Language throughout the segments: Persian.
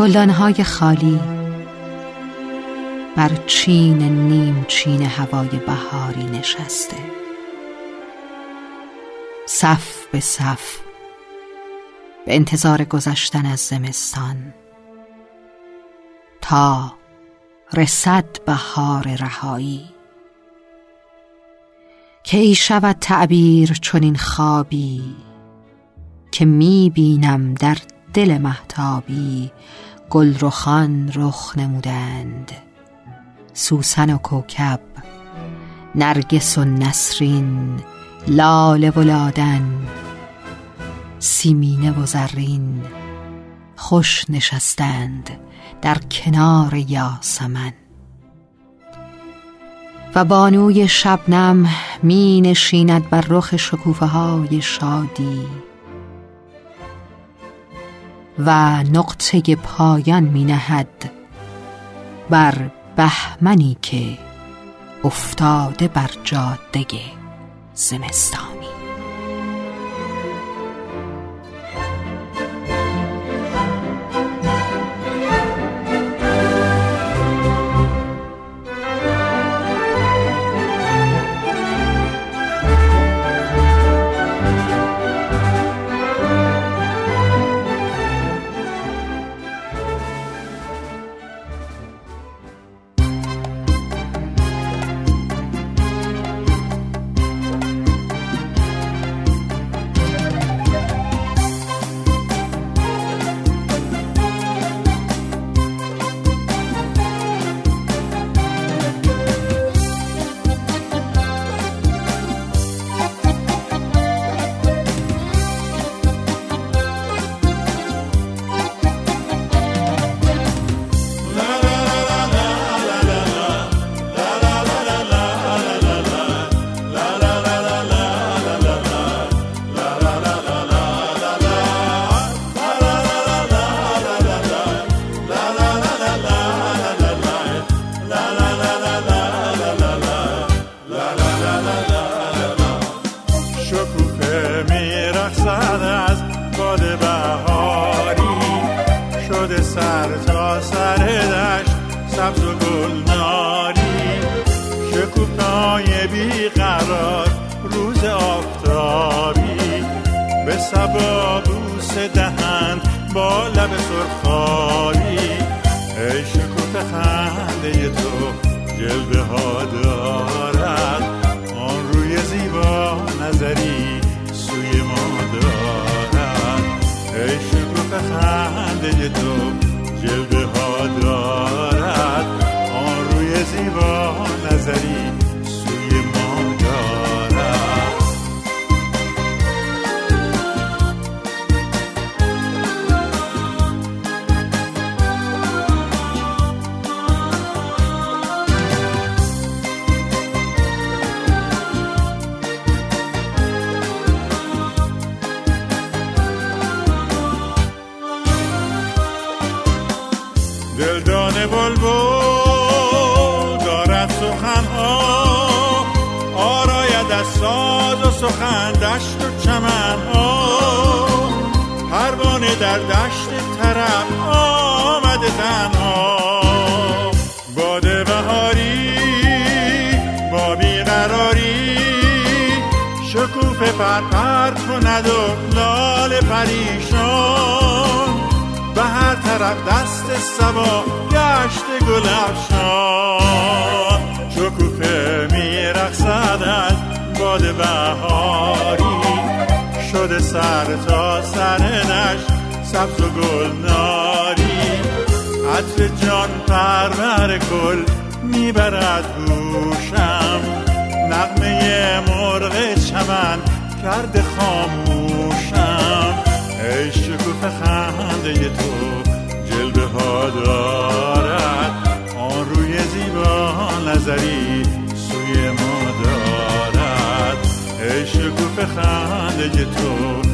گلدانهای خالی بر چین نیم چین هوای بهاری نشسته. صف به صف به انتظار گذشتن از زمستان تا رسد بهار رهایی. که ای شود تعبیر چنین خوابی که می بینم در دل محتابی گل رخان رخ نمودند. سوسن و کوکب نرگس و نسرین لاله و لادن سیمینه و زرین خوش نشستند در کنار یاسمن. و بانوی شبنم می نشیند بر رخ شکوفه های شادی. و نقطه پایان می نهد بر بهمنی که افتاده بر جاده زمستان. سر تا سر دشت سبز و گلناری. شکوفای بیقرار روز آفتابی. به سبا بوس دهند با لب سرخاری ای شکوف خنده تو جلوه ها دارد. آن روی زیبا نظری سوی ما دارد. ای شکوف خنده تو جلوه ها دارد سخنها آراید از ساز و سخن دشت و چمنها پروانه در دشت طرف آمده تنها. باد بهاری با بیقراری شکوفه پرپر کند و لال پریشان. به هر طرف دست سبا گشت گل باد بهاری شده سر تا سر نش سبز و گلناری. عطر جان پرور گل می‌برد گوشم نغمه مرغ چمن کرده خاموشم. ای شکوف خنده تو جلوه ها دارد آن روی زیبا نظری شکوف خنده تو.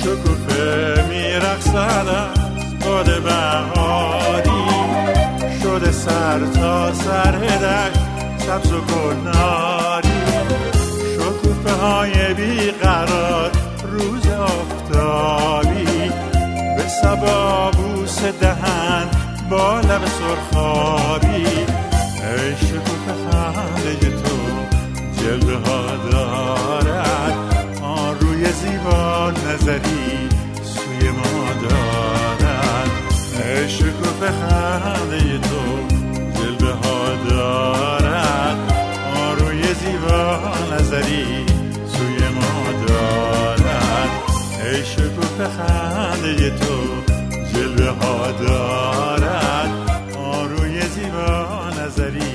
شکوفه میرقصد از باد بهاری شده سر تا سر دشت سبز و گلناری. شکوفه های بیقرار روز آفتابی. به سبا بوس دهن با لب سرخابی. ای شکوفه that he